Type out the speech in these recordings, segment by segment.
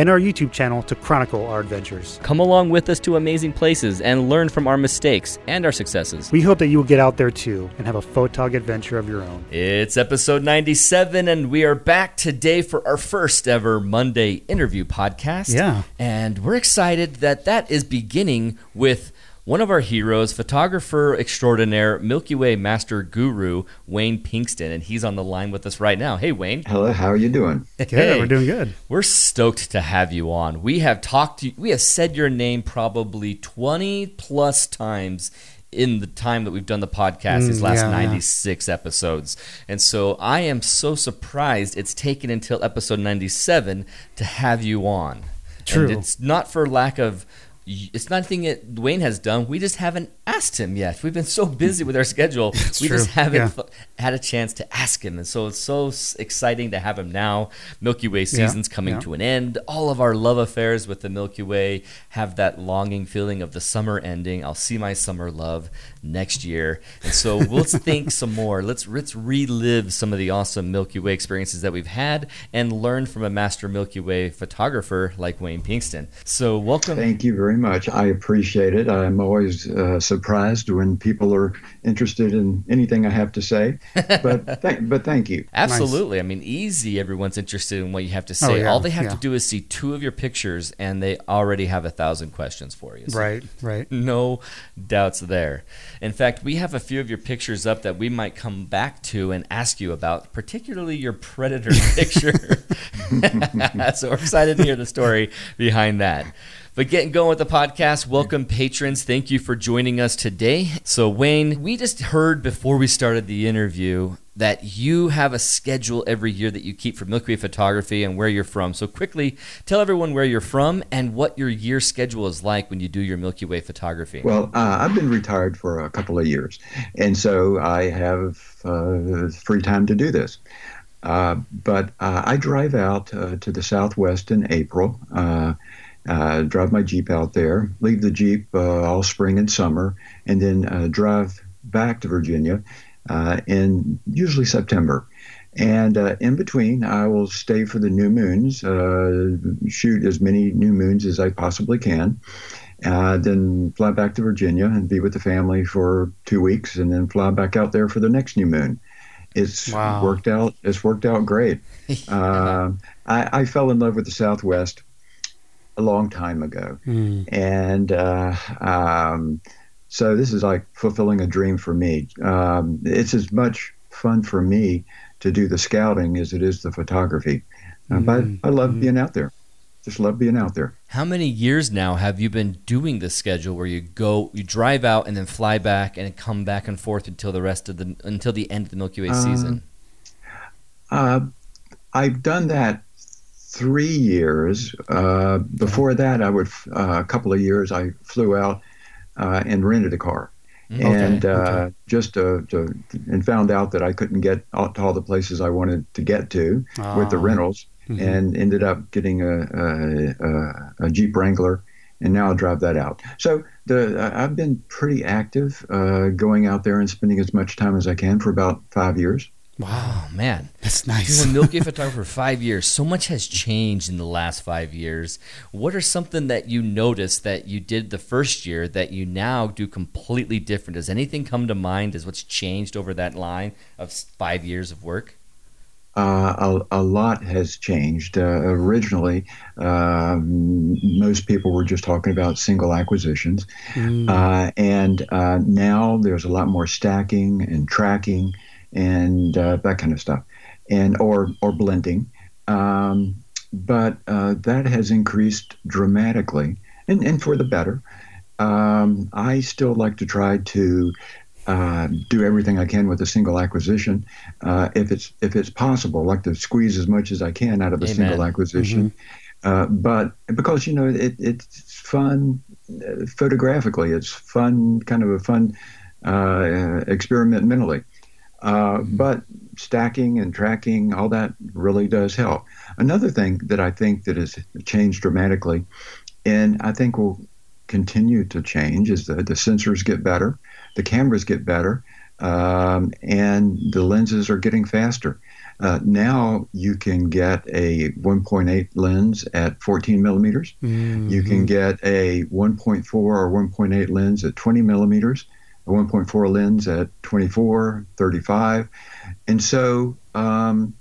and our YouTube channel to chronicle our adventures. Come along with us to amazing places and learn from our mistakes and our successes. We hope that you will get out there too and have a photog adventure of your own. It's episode 97, and we are back today for our first ever Monday interview podcast. Yeah. And we're excited that that is beginning with one of our heroes, photographer extraordinaire, Milky Way master guru, Wayne Pinkston, and he's on the line with us right now. Hey, Wayne. Hello, how are you doing? Good, Hey. we're doing good. We're stoked to have you on. We have talked to we have said your name probably 20 plus times in the time that we've done the podcast, these Mm, last yeah, yeah. 96 episodes. And so I am so surprised it's taken until episode 97 to have you on. True. And it's not for lack of it's not nothing that Wayne has done. We just haven't asked him yet. We've been so busy with our schedule. we true. just haven't Yeah. fu- had a chance to ask him. And so it's so exciting to have him now. Milky Way season's coming yeah. to an end. All of our love affairs with the Milky Way have that longing feeling of the summer ending. I'll see my summer love next year. And so let's think some more. Let's let's relive some of the awesome Milky Way experiences that we've had and learn from a master Milky Way photographer like Wayne Pinkston. So welcome. Thank you very much. I appreciate it. I'm always uh, surprised when people are interested in anything I have to say, but th- but thank you. Absolutely. I mean, easy. Everyone's interested in what you have to say. Oh, yeah, All they have to do is see two of your pictures, and they already have a thousand questions for you. So Right, right. No doubts there. In fact, we have a few of your pictures up that we might come back to and ask you about, particularly your predator picture. so we're excited to hear the story behind that. But getting going with the podcast, welcome patrons. Thank you for joining us today. So, Wayne, we just heard before we started the interview that you have a schedule every year that you keep for Milky Way Photography and where you're from. So, quickly tell everyone where you're from and what your year schedule is like when you do your Milky Way photography. Well, uh, I've been retired for a couple of years, and so I have uh, free time to do this. Uh, but uh, I drive out uh, to the Southwest in April. Uh, drive my Jeep out there, leave the Jeep uh, all spring and summer, and then uh, drive back to Virginia uh, in usually September. And uh, in between, I will stay for the new moons, uh, shoot as many new moons as I possibly can, uh, then fly back to Virginia and be with the family for two weeks, and then fly back out there for the next new moon. It's Wow. worked out. It's worked out great. uh, I, I fell in love with the Southwest a long time ago, Mm. and uh, um, so this is like fulfilling a dream for me. Um, it's as much fun for me to do the scouting as it is the photography. Uh, Mm, but I love mm. being out there. Just love being out there. How many years now have you been doing this schedule where you go, you drive out and then fly back and come back and forth until the rest of the until the end of the Milky Way Um, season? Uh, I've done that three years. Uh, before that, I would uh, a couple of years I flew out uh, and rented a car, Mm, and okay. uh, just to, to and found out that I couldn't get out to all the places I wanted to get to with the Ah. rentals, Mhm. and ended up getting a, a, a, a Jeep Wrangler. And now I drive that out. So the I- I've been pretty active, uh, going out there and spending as much time as I can for about five years. Wow, Oh man, that's nice. You've nice. been a Milky photographer for five years. So much has changed in the last five years. What are something that you noticed that you did the first year that you now do completely different? Does anything come to mind as what's changed over that line of five years of work? Uh, a, a lot has changed. Uh, originally, um, most people were just talking about single acquisitions, Mm. uh, and uh, now there's a lot more stacking and tracking and uh, that kind of stuff, and or or blending. Um, but uh, that has increased dramatically, and, and for the better. Um, I still like to try to uh, do everything I can with a single acquisition, uh, if it's if it's possible. Like to squeeze as much as I can out of a Amen. single acquisition. Uh, but because you know it, it's fun uh, photographically, it's fun, kind of a fun uh, experiment mentally. Uh, but stacking and tracking, all that really does help. Another thing that I think that has changed dramatically, and I think will continue to change, is that the sensors get better, the cameras get better, um, and the lenses are getting faster. Uh, now you can get a 1.8 lens at 14 millimeters. Mm-hmm. You can get a 1.4 or 1.8 lens at 20 millimeters, a 1.4 lens at 24, 35. And so um,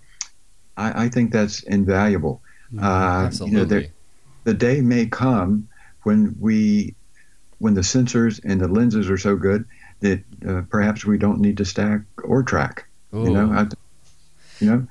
I, I, think that's invaluable. Mm-hmm. Uh, Absolutely. You know, there, the day may come when we, when the sensors and the lenses are so good that uh, perhaps we don't need to stack or track. Ooh. You know, I, you know,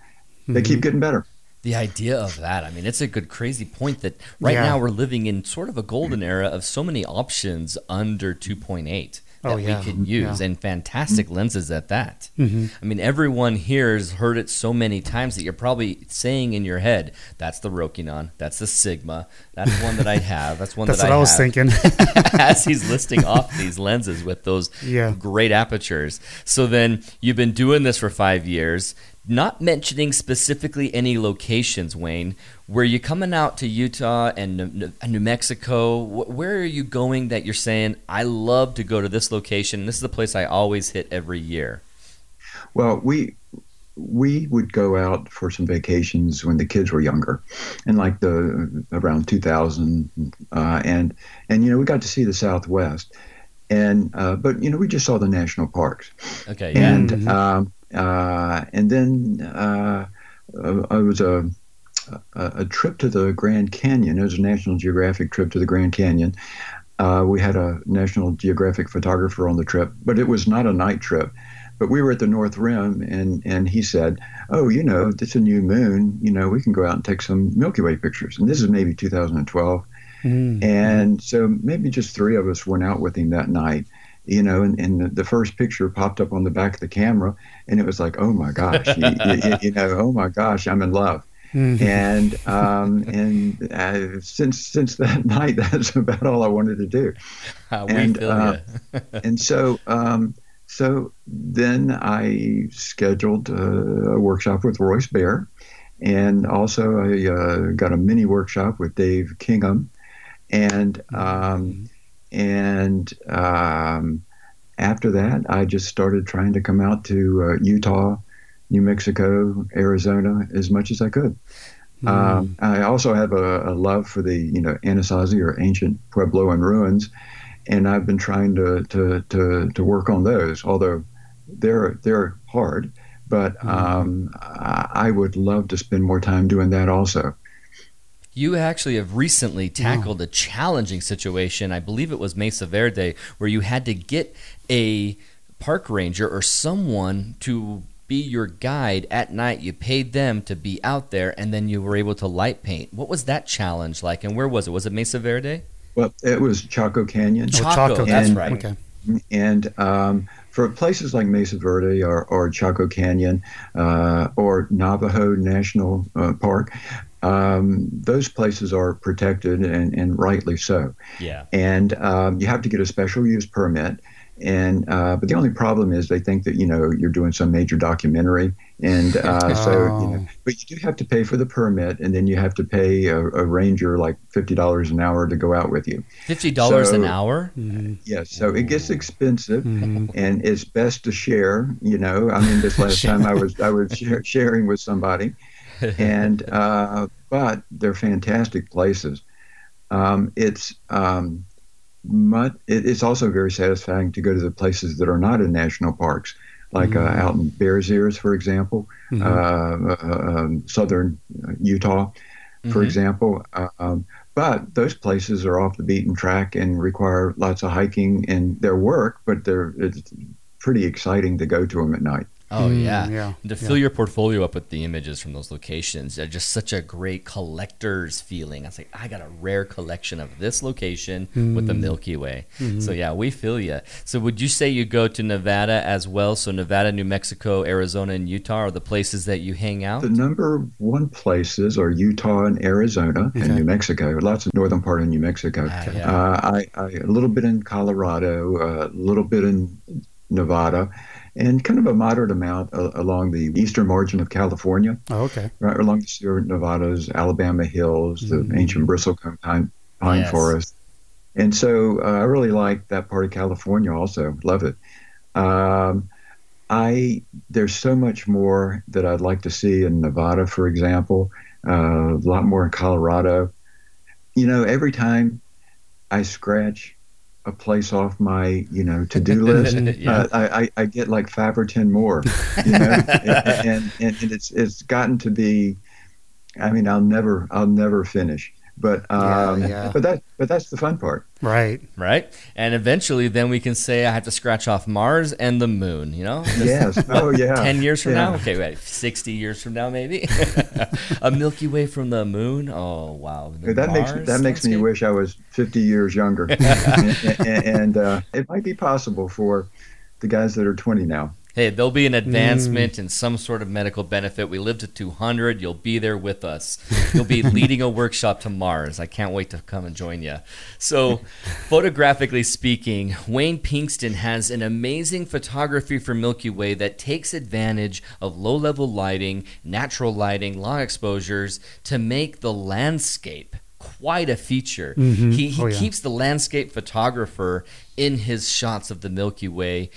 they mm-hmm. keep getting better. The idea of that, I mean, it's a good, crazy point that right yeah. now we're living in sort of a golden era of so many options under 2.8 that oh, yeah. we can use yeah. and fantastic mm-hmm. lenses at that. Mm-hmm. I mean, everyone here has heard it so many times that you're probably saying in your head, that's the Rokinon, that's the Sigma, that's one that I have, that's one that's that what I, I was thinking. As he's listing off these lenses with those yeah. great apertures. So then you've been doing this for five years not mentioning specifically any locations, Wayne. Were you coming out to Utah and New Mexico? Where are you going that you're saying, I love to go to this location? This is the place I always hit every year. Well, we we would go out for some vacations when the kids were younger, and like the around 2000, uh, and and you know we got to see the Southwest, and uh, but you know we just saw the national parks. Okay. Yeah. And mm-hmm. um, uh, and then uh, I was a, a, a trip to the Grand Canyon. It was a National Geographic trip to the Grand Canyon. Uh, we had a National Geographic photographer on the trip, but it was not a night trip. But we were at the North Rim, and, and he said, "Oh, you know, it's a new moon. You know, we can go out and take some Milky Way pictures." And this is maybe 2012, mm-hmm. and so maybe just three of us went out with him that night you know, and, and the first picture popped up on the back of the camera, and it was like, oh my gosh, you, you, you, know, oh my gosh, I'm in love. Mm-hmm. And um, and uh, since since that night, that's about all I wanted to do. Uh, and uh, and so um, so then I scheduled uh, a workshop with Royce Bair, and also I uh, got a mini workshop with Dave Kingham, and um, mm-hmm and um, after that, I just started trying to come out to uh, Utah, New Mexico, Arizona as much as I could. Mm. Um, I also have a, a, love for the you know Anasazi or ancient Puebloan ruins, and I've been trying to to to, to work on those. Although they're they're hard, but mm. um, I, I would love to spend more time doing that also. You actually have recently tackled a challenging situation. I believe it was Mesa Verde, where you had to get a park ranger or someone to be your guide at night. You paid them to be out there, and then you were able to light paint. What was that challenge like, and where was it? Was it Mesa Verde? Well, it was Chaco Canyon. Chaco, oh, Chaco. that's right. Okay. And um, for places like Mesa Verde or, or Chaco Canyon uh, or Navajo National uh, Park, um, those places are protected and, and rightly so. Yeah. And um, you have to get a special use permit. And uh, but the only problem is they think that you know you're doing some major documentary, and uh, oh. so you know, oh. but you do have to pay for the permit, and then you have to pay a, a ranger like fifty dollars an hour to go out with you. Fifty dollars so, an hour? Mm-hmm. Yes. so it gets expensive, mm-hmm. and it's best to share. You know, I mean, this last time I was I was sharing with somebody, and uh, but they're fantastic places. Um, it's um, much, it, it's also very satisfying to go to the places that are not in national parks, like uh, mm-hmm. uh, out in Bears Ears, for example, mm-hmm. uh, uh um, southern Utah, for mm-hmm. example. Um, but those places are off the beaten track and require lots of hiking and their work, but they're it's pretty exciting to go to them at night. Oh Mm, yeah, yeah, And to yeah. fill your portfolio up with the images from those locations, they're just such a great collector's feeling. I was like, I got a rare collection of this location with the Mm. Milky Way. Mm-hmm. So yeah, we feel you. So would you say you go to Nevada as well? So Nevada, New Mexico, Arizona, and Utah are the places that you hang out. The number one places are Utah and Arizona Okay. and New Mexico. Lots of northern part of New Mexico. Ah, yeah. Uh, I, I a little bit in Colorado, uh, a little bit in Nevada, and kind of a moderate amount uh, along the eastern margin of California, Oh, okay. right along the Sierra Nevadas, Alabama hills, the Mhm. ancient bristlecone pine, pine Yes. forest. And so uh, I really like that part of California also. Love it. Um, I there's so much more that I'd like to see in Nevada, for example. Uh, a lot more in Colorado. You know, every time I scratch a place off my you know to do list, Yeah. uh, I, I I get like five or ten more. You know, and, and and it's it's gotten to be. I mean, I'll never I'll never finish. But um, yeah. but that but that's the fun part. Right. right? And eventually, then we can say I have to scratch off Mars and the Moon. You know, Yes. Oh yeah. Ten years from Yeah. now, okay, wait, sixty years from now, maybe a Milky Way from the Moon. Oh wow, The that makes that makes me wish I was 50 years younger, and, and, and uh, it might be possible for the guys that are 20 now. Hey, there'll be an Mm. advancement in some sort of medical benefit. We live to 200. You'll be there with us. You'll be leading a workshop to Mars. I can't wait to come and join you. So, photographically speaking, Wayne Pinkston has an amazing photography for Milky Way that takes advantage of low level lighting, natural lighting, long exposures to make the landscape quite a feature. Mhm. He, he Oh, yeah. keeps the landscape photographer in his shots of the Milky Way.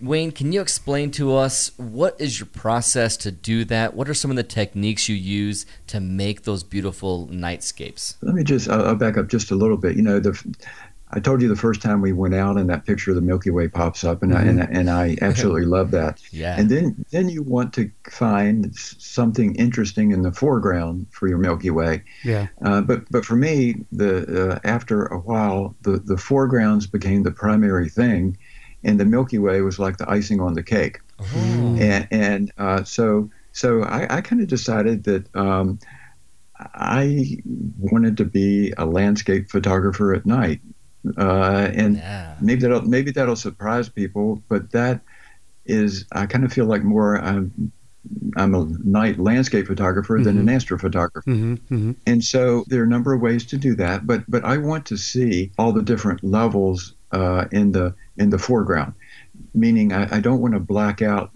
Wayne, can you explain to us what is your process to do that? What are some of the techniques you use to make those beautiful nightscapes? Let me just I'll, I'll back up just a little bit. You know, the I told you the first time we went out and that picture of the Milky Way pops up, and I, and, I- and I absolutely love that. Yeah. And then then you want to find something interesting in the foreground for your Milky Way. Yeah. Uh, but but for me, the uh, after a while, the the foregrounds became the primary thing, and the Milky Way was like the icing on the cake. Oh. And and uh, so so I, I kind of decided that um, I wanted to be a landscape photographer at night, uh, and Yeah. maybe that'll maybe that'll surprise people, but that is I kind of feel like more. I'm, I'm a night landscape photographer than an astrophotographer. hmm hmm And so there are a number of ways to do that, but but I want to see all the different levels uh, in the in the foreground. Meaning, I, I don't want to black out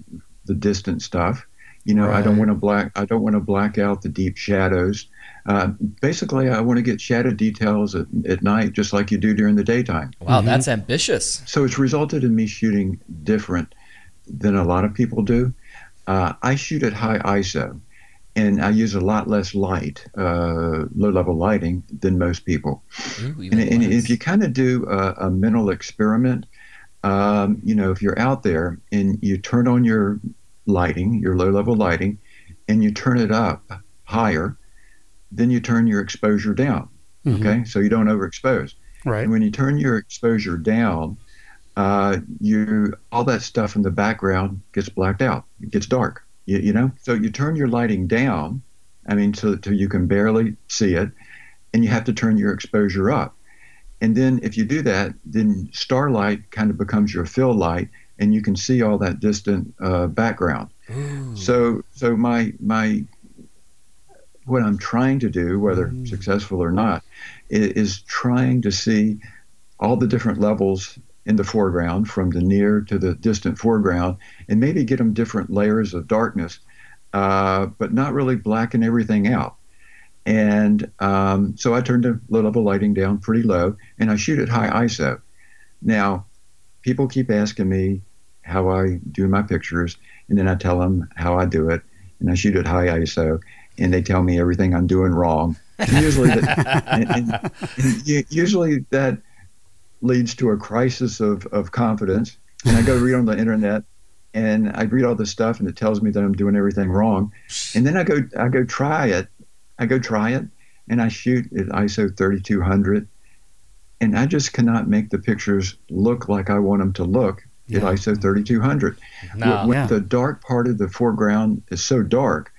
the distant stuff. You know, I don't want to black I don't want to black out the deep shadows. Uh, basically, I want to get shadow details at, at night, just like you do during the daytime. Wow, Mhm. that's ambitious. So it's resulted in me shooting different than a lot of people do. Uh, I shoot at high ISO, and I use a lot less light, uh, low-level lighting, than most people. Ooh, And, and if you kind of do a, a mental experiment, um, you know, if you're out there and you turn on your lighting, your low-level lighting, and you turn it up higher, then you turn your exposure down. Mhm. Okay, so you don't overexpose. Right. And when you turn your exposure down, uh, you all that stuff in the background gets blacked out. It gets dark. You, you know. So you turn your lighting down. I mean, so till you can barely see it, and you have to turn your exposure up. And then if you do that, then starlight kind of becomes your fill light, and you can see all that distant uh, background. Ooh. So so my my what I'm trying to do, whether Mm. successful or not, is, is trying to see all the different levels in the foreground, from the near to the distant foreground, and maybe get them different layers of darkness, uh, but not really blacken everything out. And um, so I turned the level lighting down pretty low, and I shoot at high ISO. Now, people keep asking me how I do my pictures, and then I tell them how I do it, and I shoot at high ISO, and they tell me everything I'm doing wrong. And usually, that, and, and usually that leads to a crisis of, of confidence. And I go read on the internet, and I read all this stuff, and it tells me that I'm doing everything wrong. And then I go I go try it, I go try it, and I shoot at ISO 3200, and I just cannot make the pictures look like I want them to look at ISO 3200. No. When Yeah. the dark part of the foreground is so dark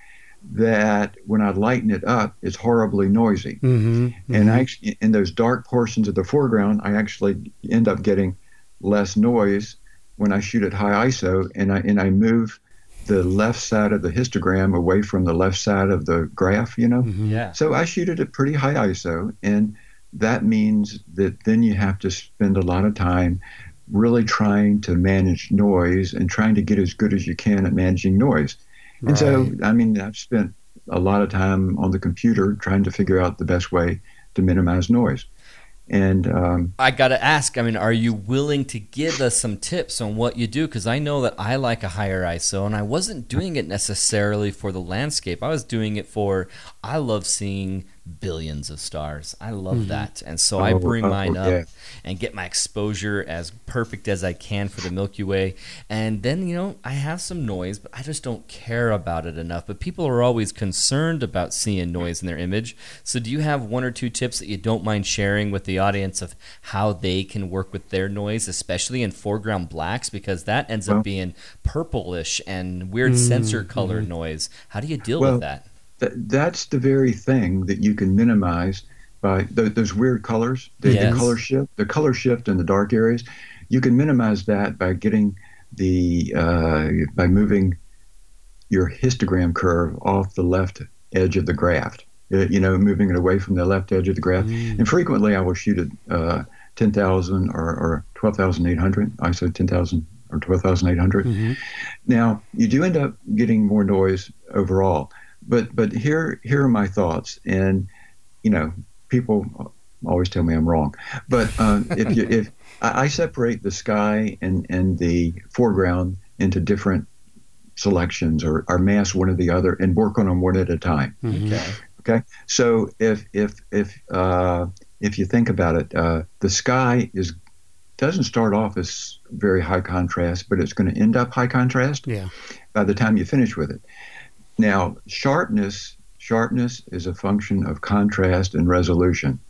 that when I lighten it up, it's horribly noisy. Mm-hmm. And actually, in those dark portions of the foreground, I actually end up getting less noise when I shoot at high ISO, and I and I move the left side of the histogram away from the left side of the graph. You know, Mm-hmm. Yeah. so I shoot it at pretty high ISO, and that means that then you have to spend a lot of time really trying to manage noise and trying to get as good as you can at managing noise. And so, I mean, I've spent a lot of time on the computer trying to figure out the best way to minimize noise. And um, I got to ask, I mean, are you willing to give us some tips on what you do? Because I know that I like a higher ISO, and I wasn't doing it necessarily for the landscape. I was doing it for, I love seeing billions of stars. I love mm-hmm. that. And so I bring oh, mine up yeah. and get my exposure as perfect as I can for the Milky Way. And then, you know, I have some noise, but I just don't care about it enough. But people are always concerned about seeing noise in their image. So, do you have one or two tips that you don't mind sharing with the audience of how they can work with their noise, especially in foreground blacks? Because that ends Well- up being purplish and weird mm-hmm. sensor color mm-hmm. noise. How do you deal with that? Th- that's the very thing that you can minimize by th- those weird colors, the, Yes. the color shift, the color shift in the dark areas. You can minimize that by getting the uh, by moving your histogram curve off the left edge of the graph. Uh, You know, moving it away from the left edge of the graph. And frequently, I will shoot at uh, 10,000 or, or 12,800. I said 10,000 or 12,800. Mm-hmm. Now, you do end up getting more noise overall, but but here here are my thoughts, and you know, people always tell me I'm wrong, but um, if you if I, I separate the sky and and the foreground into different selections or, or mask one or the other and work on them one at a time. Mm-hmm. Okay. Okay, so if if if uh, if you think about it, uh, the sky is doesn't start off as very high contrast, but it's going to end up high contrast Yeah. by the time you finish with it. Now, sharpness sharpness is a function of contrast and resolution,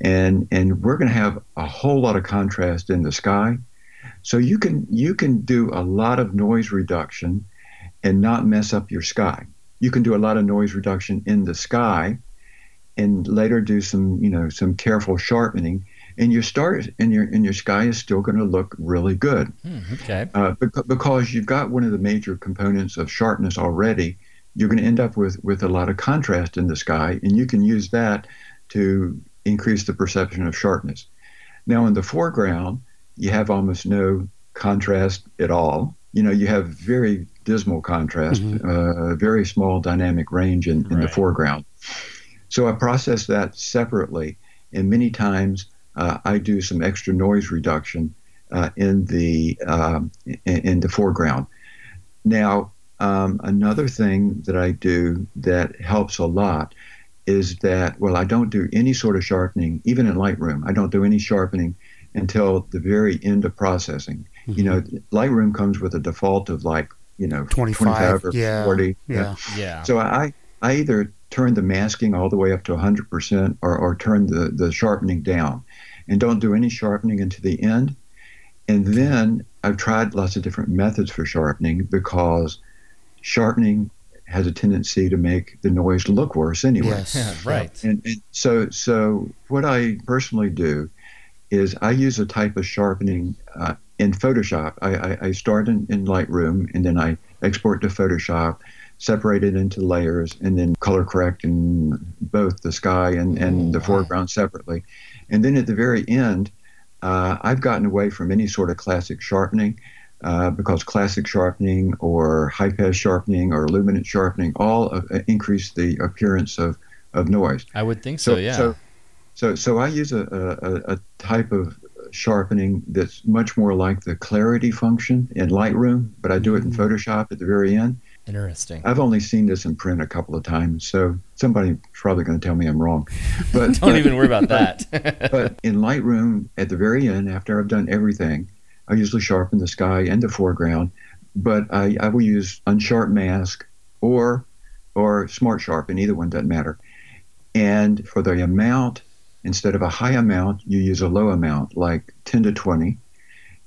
and and we're going to have a whole lot of contrast in the sky, so you can you can do a lot of noise reduction and not mess up your sky. You can do a lot of noise reduction in the sky, and later do some you know some careful sharpening, and your stars and your and your sky is still going to look really good Hmm, okay. uh, because you've got one of the major components of sharpness already. You're going to end up with with a lot of contrast in the sky, and you can use that to increase the perception of sharpness. Now, in the foreground, you have almost no contrast at all. You know, you have very dismal contrast, uh, very small dynamic range in, in the foreground. So I process that separately, and many times uh, I do some extra noise reduction uh, in the um, in, in the foreground. Now, um, another thing that I do that helps a lot is that well, I don't do any sort of sharpening, even in Lightroom. I don't do any sharpening until the very end of processing. You know, Lightroom comes with a default of like you know 25, 25 or yeah, 40. Yeah. Yeah. So I, I either turn the masking all the way up to 100% or, or turn the, the sharpening down and don't do any sharpening until the end. And then I've tried lots of different methods for sharpening because sharpening has a tendency to make the noise look worse anyway. Yes. right. And, and so, so what I personally do is I use a type of sharpening uh, in Photoshop. I, I, I start in, in Lightroom and then I export to Photoshop, separate it into layers, and then color correct in both the sky and, and the foreground separately. And then at the very end, uh, I've gotten away from any sort of classic sharpening. Uh, because classic sharpening or high pass sharpening or luminance sharpening all uh, increase the appearance of, of noise. I would think so, yeah. So, so, so I use a, a, a type of sharpening that's much more like the clarity function in Lightroom, but I do it in Photoshop at the very end. Interesting. I've only seen this in print a couple of times, so somebody's probably going to tell me I'm wrong. But Don't even worry about that. but in Lightroom, at the very end, after I've done everything, I usually sharpen the sky and the foreground, but I, I will use unsharp mask or or smart sharpen, either one doesn't matter. And for the amount, instead of a high amount, you use a low amount, like 10 to 20.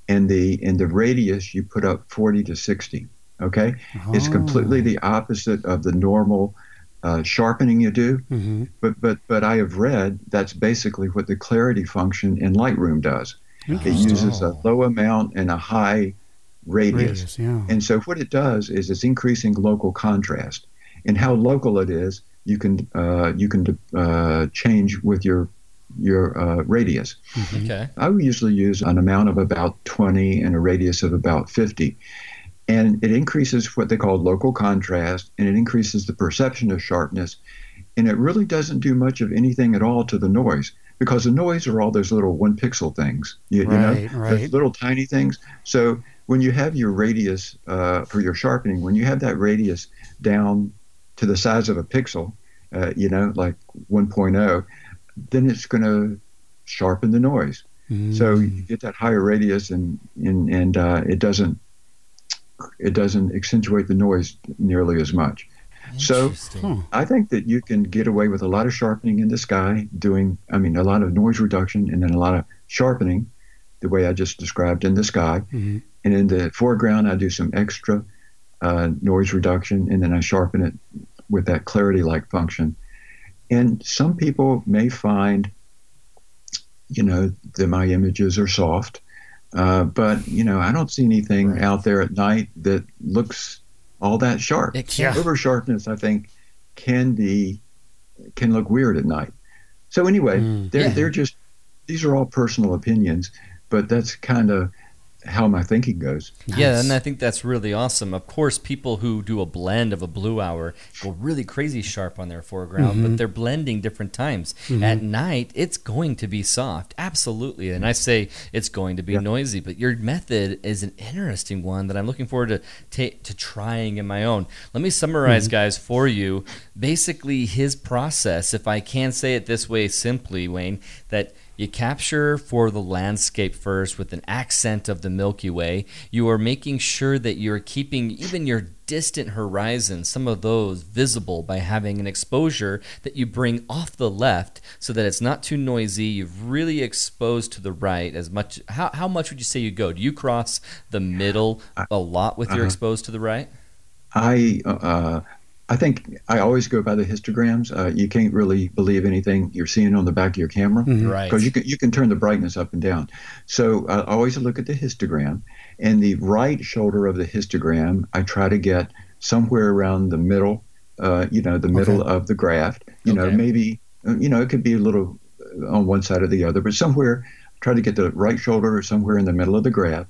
and the in the radius you put up 40 to 60. Okay, it's completely Oh. the opposite of the normal uh, sharpening you do. hmm But but but I have read that's basically what the clarity function in Lightroom does. It uses a low amount and a high radius. Radius, yeah. And so what it does is it's increasing local contrast. And how local it is, you can uh, you can uh, change with your your uh, radius. Okay. I would usually use an amount of about 20 and a radius of about 50. And it increases what they call local contrast and it increases the perception of sharpness. And it really doesn't do much of anything at all to the noise because the noise are all those little one pixel things, you, you know, Right, right. those little tiny things. So when you have your radius uh, for your sharpening, when you have that radius down to the size of a pixel, uh, you know, like 1.0, then it's going to sharpen the noise. So you Mm. get that higher radius, and and and uh, it doesn't it doesn't accentuate the noise nearly as much. So Huh. I think that you can get away with a lot of sharpening in the sky, doing I mean a lot of noise reduction, and then a lot of sharpening, the way I just described in the sky. Mhm. And in the foreground, I do some extra uh, noise reduction, and then I sharpen it with that clarity-like function. And some people may find, you know, that my images are soft, uh, but you know, I don't see anything Right. out there at night that looks all that sharp. It Yeah. Over sharpness, I think, can be can look weird at night. So anyway, Mm. they're Yeah. they're just these are all personal opinions, but that's kind of how my thinking goes. Yeah, and I think that's really awesome. Of course, people who do a blend of a blue hour go really crazy sharp on their foreground, but mm-hmm. they're blending different times. Mm-hmm. At night, it's going to be soft, absolutely. And I say it's going to be Yeah. noisy, but your method is an interesting one that I'm looking forward to ta- to trying in my own. Let me summarize, mm-hmm. guys, for you. Basically, his process, if I can say it this way simply, Wayne, that you capture for the landscape first with an accent of the Milky Way. You are making sure that you're keeping even your distant horizon, some of those visible by having an exposure that you bring off the left so that it's not too noisy. You've really exposed to the right as much. How, how much would you say you go? Do you cross the middle a lot with your Uh-huh. exposed to the right? I uh, I think I always go by the histograms. Uh, you can't really believe anything you're seeing on the back of your camera Mhm. Right. because you can you can turn the brightness up and down. So I always look at the histogram, and the right shoulder of the histogram I try to get somewhere around the middle. Uh, you know, the middle of the graph. You know, maybe uh, you know it could be a little uh, on one side or the other, but somewhere. Try to get the right shoulder or somewhere in the middle of the graph,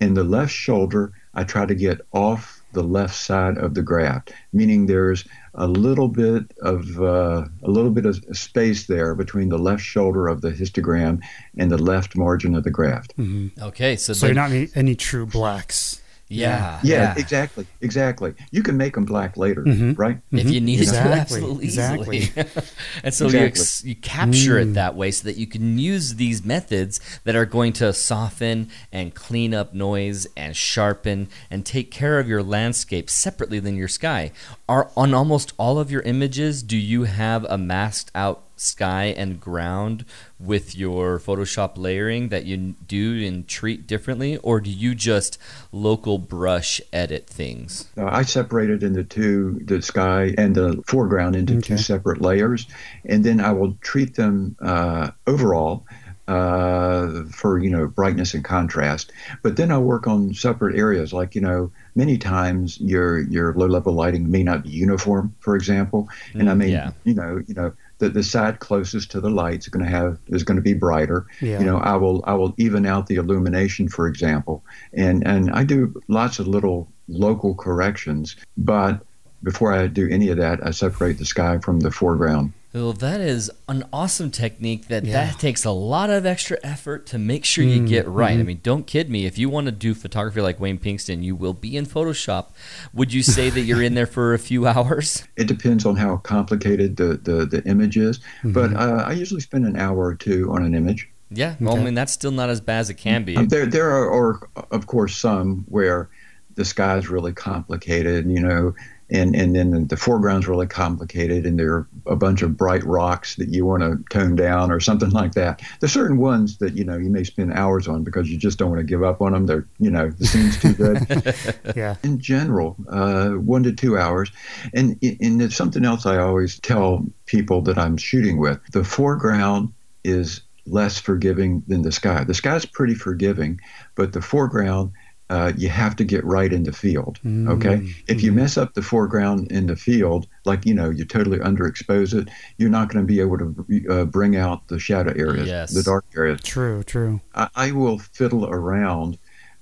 and the left shoulder I try to get off the left side of the graft, meaning there's a little bit of uh, a little bit of space there between the left shoulder of the histogram and the left margin of the graft. Mhm. Okay, so, So then, you're not any, any true blacks. Yeah, Yeah, exactly, exactly. You can make them black later, Mhm. right? if Mhm. you need Exactly, to, absolutely exactly. and so you, ex- you capture it Mm. that way so that you can use these methods that are going to soften and clean up noise and sharpen and take care of your landscape separately than your sky. Are on almost all of your images, do you have a masked out sky and ground with your Photoshop layering that you do and treat differently, or do you just local brush edit things? Uh, I separated into two, the sky and the foreground into Okay. two separate layers, and then I will treat them uh, overall uh, for you know brightness and contrast. But then I'll work on separate areas, like you know many times your your low level lighting may not be uniform, for example, and I Mm, mean yeah. you know you know the the side closest to the light is going to have is going to be brighter. Yeah. You know I will I will even out the illumination, for example, and and I do lots of little local corrections, but before I do any of that, I separate the sky from the foreground. Well, that is an awesome technique that Yeah. that takes a lot of extra effort to make sure you Mm, get right. I mhm. mean, don't kid me. If you want to do photography like Wayne Pinkston, you will be in Photoshop. Would you say that you're in there for a few hours? It depends on how complicated the, the, the image is, but Mhm. uh, I usually spend an hour or two on an image. Yeah, well, I mean that's still not as bad as it can be. Um, there there are, are of course some where the sky is really complicated. You know, and and then the foreground's really complicated, and there are a bunch of bright rocks that you want to tone down or something like that. There's certain ones that you know you may spend hours on because you just don't want to give up on them. They're you know the scene's too good. yeah. In general, uh, one to two hours, and and it's something else I always tell people that I'm shooting with. The foreground is less forgiving than the sky. The sky's pretty forgiving, but the foreground uh, you have to get right in the field. Mm-hmm. Okay, if you mess up the foreground in the field, like you know, you totally underexpose it, you're not going to be able to uh, bring out the shadow areas, Yes. the dark areas. True, true. I, I will fiddle around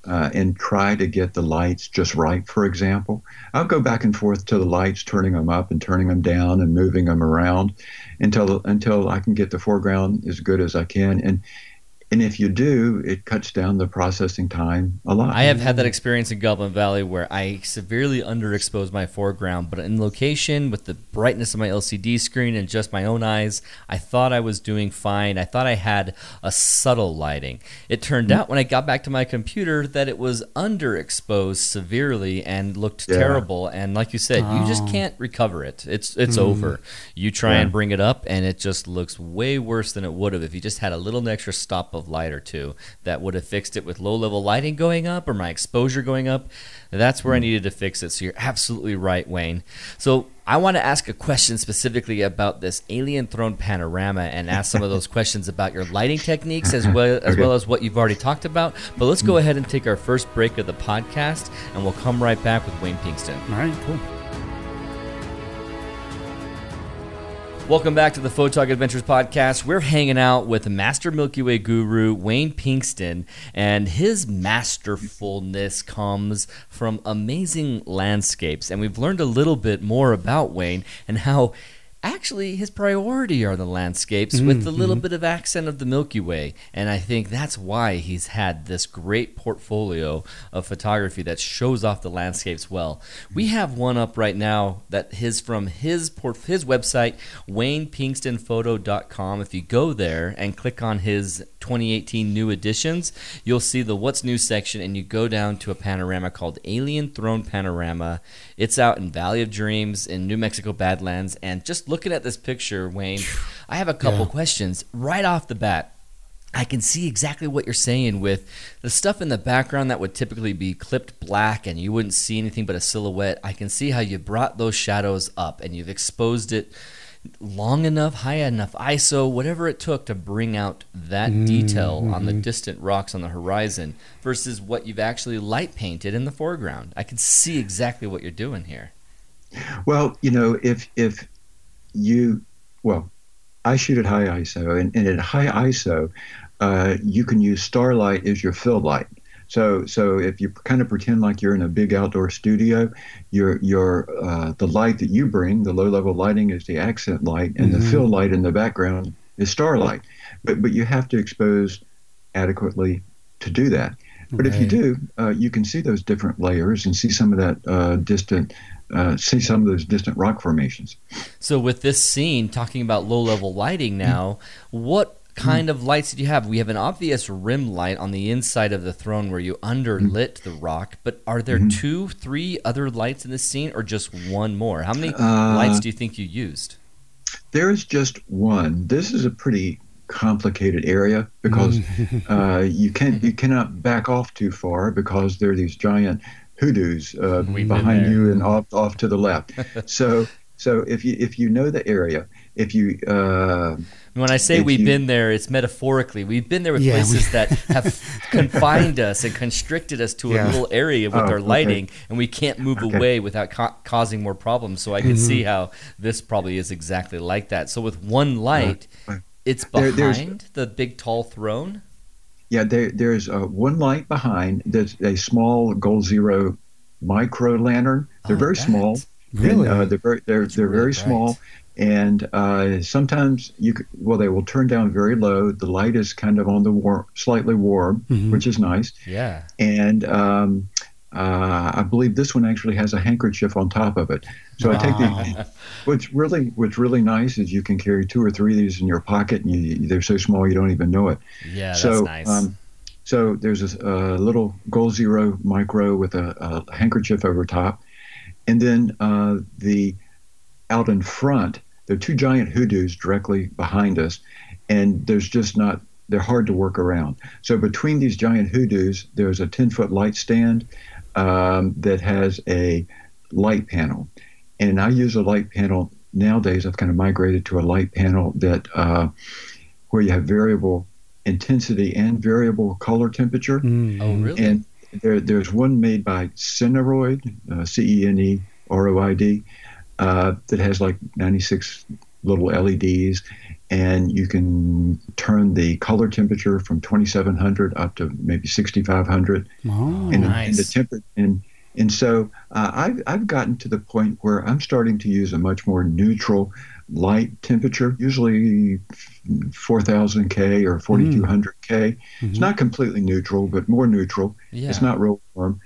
uh, and try to get the lights just right. For example, I'll go back and forth to the lights, turning them up and turning them down and moving them around until until I can get the foreground as good as I can. And and if you do, it cuts down the processing time a lot. I have had that experience in Goblin Valley where I severely underexposed my foreground, but in location with the brightness of my LCD screen and just my own eyes, I thought I was doing fine. I thought I had a subtle lighting. It turned mm. out when I got back to my computer that it was underexposed severely and looked Yeah. terrible. And like you said, you just Oh. can't recover it. It's it's mm. over. You try Yeah. and bring it up, and it just looks way worse than it would have if you just had a little extra stop of light or two that would have fixed it with low level lighting going up or my exposure going up. That's where I hmm. needed to fix it. So you're absolutely right, Wayne. So I want to ask a question specifically about this alien throne panorama and ask some of those questions about your lighting techniques as well as Okay. well as what you've already talked about. But let's go hmm. ahead and take our first break of the podcast, and we'll come right back with Wayne Pinkston. All right, cool. Welcome back to the Photog Adventures podcast. We're hanging out with Master Milky Way guru Wayne Pinkston, and his masterfulness comes from amazing landscapes. And we've learned a little bit more about Wayne and how actually his priority are the landscapes with a mm-hmm. little bit of accent of the Milky Way. And I think that's why he's had this great portfolio of photography that shows off the landscapes well. We have one up right now that is from his port- his website, WaynePinkstonPhoto.com. If you go there and click on his 2018 new editions, you'll see the What's New section, and you go down to a panorama called Alien Throne Panorama. It's out in Valley of Dreams in New Mexico Badlands. And just looking at this picture, Wayne, I have a couple Yeah. questions right off the bat. I can see exactly what you're saying with the stuff in the background that would typically be clipped black and you wouldn't see anything but a silhouette. I can see how you brought those shadows up and you've exposed it long enough, high enough ISO, whatever it took to bring out that detail on the distant rocks on the horizon versus what you've actually light painted in the foreground. I can see exactly what you're doing here. Well, you know, if if you well, I shoot at high ISO, and, and at high ISO, uh, you can use starlight as your fill light. So so if you kind of pretend like you're in a big outdoor studio, your your uh, the light that you bring, the low level lighting is the accent light, and the fill light in the background is starlight. But but you have to expose adequately to do that. But if you do, uh, you can see those different layers and see some of that uh, distant, uh, see some of those distant rock formations. So with this scene, talking about low level lighting now, what kind of lights did you have? We have an obvious rim light on the inside of the throne where you underlit the rock, but are there two, three other lights in the scene, or just one more? How many Uh, lights do you think you used? There is just one. This is a pretty complicated area because uh, you can you cannot back off too far because there are these giant hoodoos uh, behind you and off off to the left. so so if you if you know the area, if you uh, When I say we've you- been there, it's metaphorically. We've been there with Yeah, we- places that have confined us and constricted us to a little area with Oh, our okay. lighting, and we can't move Okay. away without ca- causing more problems. So I can see how this probably is exactly like that. So with one light, right. it's There- behind the big tall throne. Yeah, there, there's uh, one light behind. There's a small Goal Zero micro lantern. They're Oh, very small. Really? And, uh, they're very, they're, they're really very bright. small. And uh, sometimes you could, well, they will turn down very low. The light is kind of on the warm, slightly warm, Mhm. which is nice. Yeah. And um, uh, I believe this one actually has a handkerchief on top of it. So I take the. What's really what's really nice is you can carry two or three of these in your pocket, and you, they're so small you don't even know it Yeah, that's so, nice. Um, so there's a, a little Goal Zero micro with a, a handkerchief over top, And then uh, the out in front, there are two giant hoodoos directly behind us, and there's just not they're hard to work around. So between these giant hoodoos, there's a 10 foot light stand um, that has a light panel, and I use a light panel nowadays. I've kind of migrated to a light panel that uh, where you have variable intensity and variable color temperature. Mm. Oh, really? And there, there's one made by Ceneroid, uh, C E N E R O I D, uh, that has like 96 little LEDs, and you can turn the color temperature from 2700 up to maybe 6500. Oh. and, and the nice. temper and and so uh, I've I've gotten to the point where I'm starting to use a much more neutral light temperature, usually 4000 K or 4200 K. It's Mhm. not completely neutral, but more neutral. yeah. It's not real warm.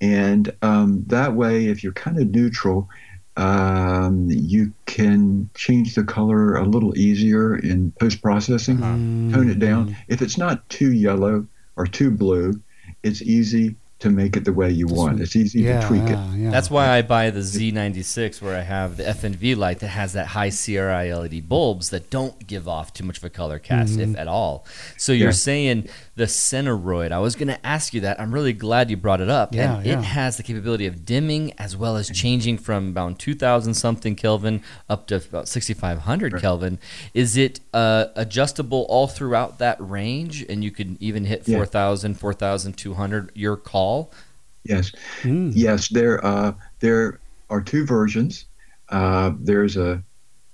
And um, that way, if you're kind of neutral, um, you can change the color a little easier in post processing, Uh-huh. tone it down. Mm. If it's not too yellow or too blue, it's easy to make it the way you want. It's easy Yeah, to tweak it. yeah, yeah. That's why I buy the Z96 where I have the FNV light that has that high CRI LED bulbs that don't give off too much of a color cast, if at all. So you're Yeah. saying the Cineroid. I was going to ask you that. I'm really glad you brought it up. Yeah, and yeah. it has the capability of dimming as well as changing from about 2000 something Kelvin up to about 6500 Kelvin. Is it uh, adjustable all throughout that range and you can even hit Yeah. 4000, 4200 your call? Yes. Mm. Yes, there uh, there are two versions. Uh, there's a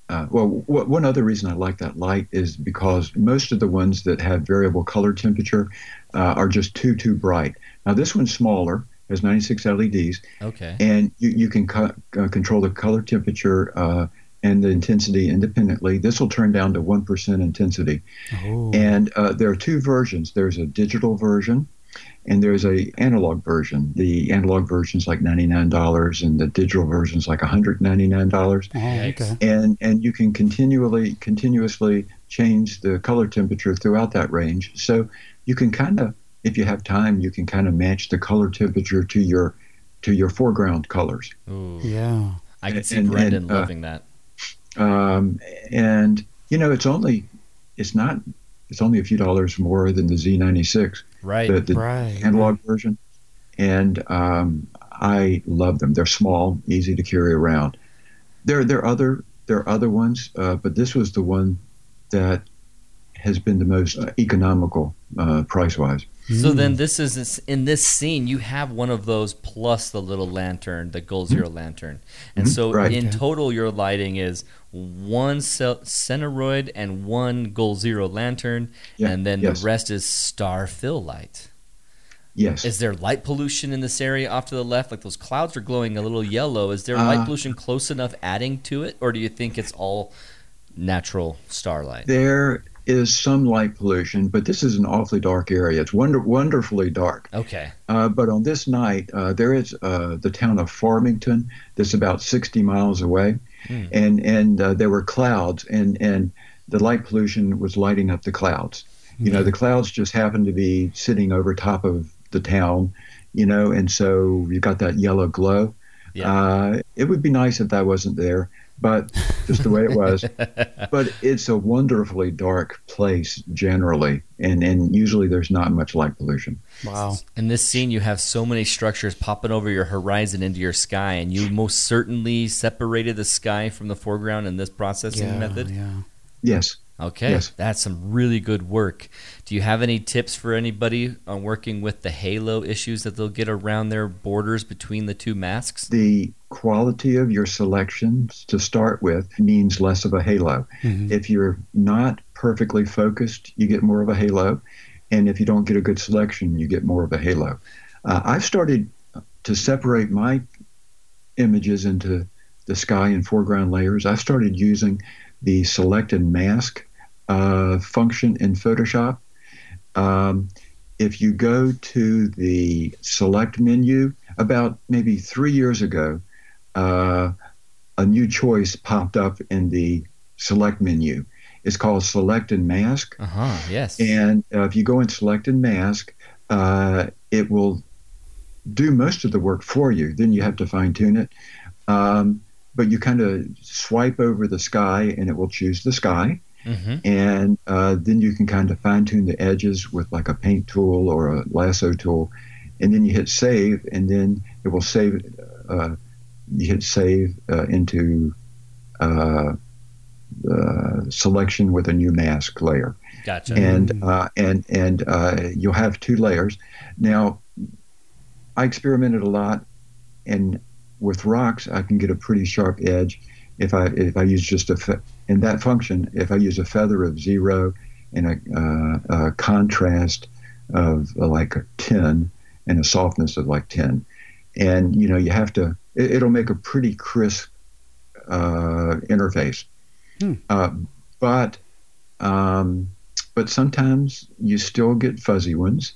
uh, well, w- one other reason I like that light is because most of the ones that have variable color temperature uh, are just too too bright. Now this one's smaller, has 96 LEDs, Okay. and you you can co- uh, control the color temperature uh, and the intensity independently. This will turn down to one percent intensity. Oh. And uh, there are two versions. There's a digital version, and there's a analog version. The analog version is like ninety nine dollars, and the digital version is like one hundred ninety nine dollars. Oh, okay. And and you can continually continuously change the color temperature throughout that range. So you can kind of, if you have time, you can kind of match the color temperature to your to your foreground colors. Ooh. Yeah. I can see And- and, Brendan uh, loving that. Um, and you know, it's only it's not it's only a few dollars more than the Z96. Right. the, the Right. analog version, and um, I love them. They're small, easy to carry around. There, there are other there are other ones, uh, but this was the one that has been the most uh, economical uh, price wise. So Mm. then this is this- in this scene you have one of those plus the little lantern, the Goal Zero lantern. And Mhm, so right. in total your lighting is one Cineroid and one Goal Zero lantern Yeah, and then yes. the rest is star fill light. Yes, Is there light pollution in this area off to the left? Like those clouds are glowing a little yellow. Is there light Uh, pollution close enough adding to it or do you think it's all natural starlight? there is some light pollution, but this is an awfully dark area. It's wonder, wonderfully dark. Okay. Uh, but on this night, uh, there is uh, the town of Farmington that's about 60 miles away, Hmm. and and uh, there were clouds, and and the light pollution was lighting up the clouds. You know, the clouds just happened to be sitting over top of the town, you know, and so you got that yellow glow. Yeah. Uh, it would be nice if that wasn't there, but just the way it was. but it's a wonderfully dark place generally, and and usually there's not much light pollution. Wow. In this scene, you have so many structures popping over your horizon into your sky, and you most certainly separated the sky from the foreground in this processing Yeah. method. Yeah. Yes. Okay, Yes. that's some really good work. Do you have any tips for anybody on working with the halo issues that they'll get around their borders between the two masks? the quality of your selections to start with means less of a halo. Mhm. If you're not perfectly focused, you get more of a halo. And if you don't get a good selection, you get more of a halo. Uh, I've started to separate my images into the sky and foreground layers. I've started using the select and mask uh, function in Photoshop. Um, if you go to the select menu, about maybe three years ago, uh, a new choice popped up in the select menu. It's called Select and Mask. Uh huh. Yes. And uh, if you go and select and mask, uh, it will do most of the work for you. Then you have to fine tune it. Um, but you kind of swipe over the sky and it will choose the sky. Mm-hmm. And uh, then you can kind of fine tune the edges with like a paint tool or a lasso tool. And then you hit save, and then it will save. Uh, you hit save uh, into uh, selection with a new mask layer. Gotcha. And uh, and and uh, you'll have two layers. Now, I experimented a lot, and with rocks, I can get a pretty sharp edge if I if I use just a fe- in that function. If I use a feather of zero and a, uh, a contrast of uh, like a ten and a softness of like ten, and you know you have to. It, will make a pretty crisp uh, interface, Hmm. Uh, but um, but sometimes you still get fuzzy ones.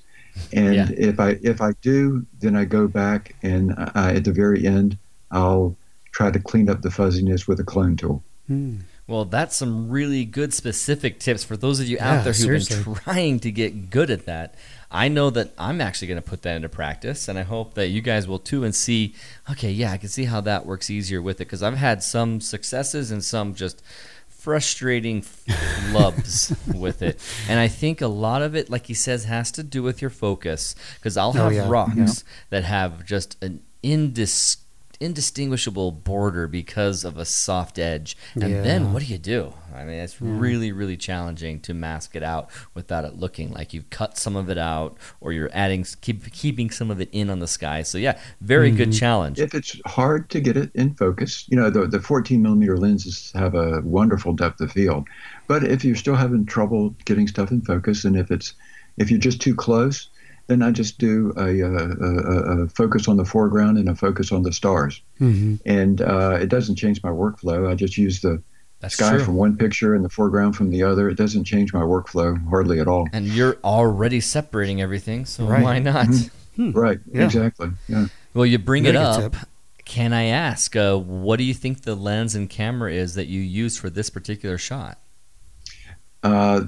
And Yeah. if I if I do, then I go back and I, at the very end, I'll try to clean up the fuzziness with a clone tool. Hmm. Well, that's some really good specific tips for those of you Yeah, out there who've seriously. been trying to get good at that. I know that I'm actually going to put that into practice, and I hope that you guys will too and see, okay, yeah, I can see how that works easier with it because I've had some successes and some just frustrating flubs with it. And I think a lot of it, like he says, has to do with your focus because I'll Oh, have yeah, rocks yeah. that have just an indis- indistinguishable border because of a soft edge. And Yeah. then what do you do? I mean, it's really, really challenging to mask it out without it looking like you've cut some of it out or you're adding, keep, keeping some of it in on the sky. So, yeah, very good mm-hmm. challenge. If it's hard to get it in focus, you know the the 14 millimeter lenses have a wonderful depth of field. But if you're still having trouble getting stuff in focus, and if it's if you're just too close, then I just do a, uh, a, a, a focus on the foreground and a focus on the stars, hmm and uh, it doesn't change my workflow. I just use the That's sky true. from one picture and the foreground from the other. It doesn't change my workflow hardly at all. and you're already separating everything, so Right. why not? Right? Yeah. Exactly. Yeah. Well, you bring it up. Can I ask, uh, what do you think the lens and camera is that you used for this particular shot? Uh,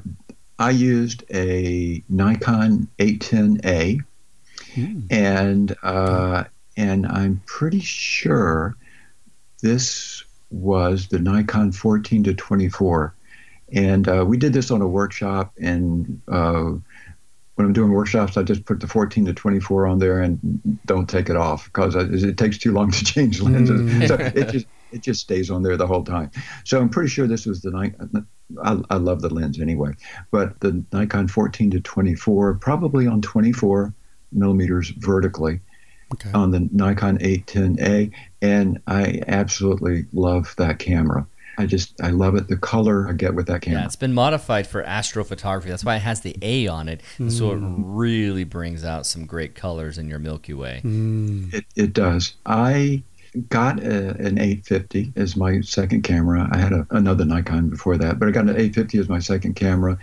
I used a Nikon 810A, Hmm. and uh, and I'm pretty sure this was the Nikon 14 to 24, and uh, we did this on a workshop. And uh, when I'm doing workshops, I just put the 14 to 24 on there and don't take it off because it takes too long to change lenses. Mm. So it just it just stays on there the whole time. So I'm pretty sure this was the Nikon. I, I love the lens anyway, but the Nikon 14 to 24, probably on 24 millimeters vertically Okay. on the Nikon 810A, and I absolutely love that camera. I just I love it. The color I get with that Yeah, camera. it's been modified for astrophotography. That's why it has the A on it. and So it really brings out some great colors in your Milky Way. Hmm. It, it does. I got a, an 850 as my second camera. I had a, another Nikon before that, but I got an 850 as my second camera,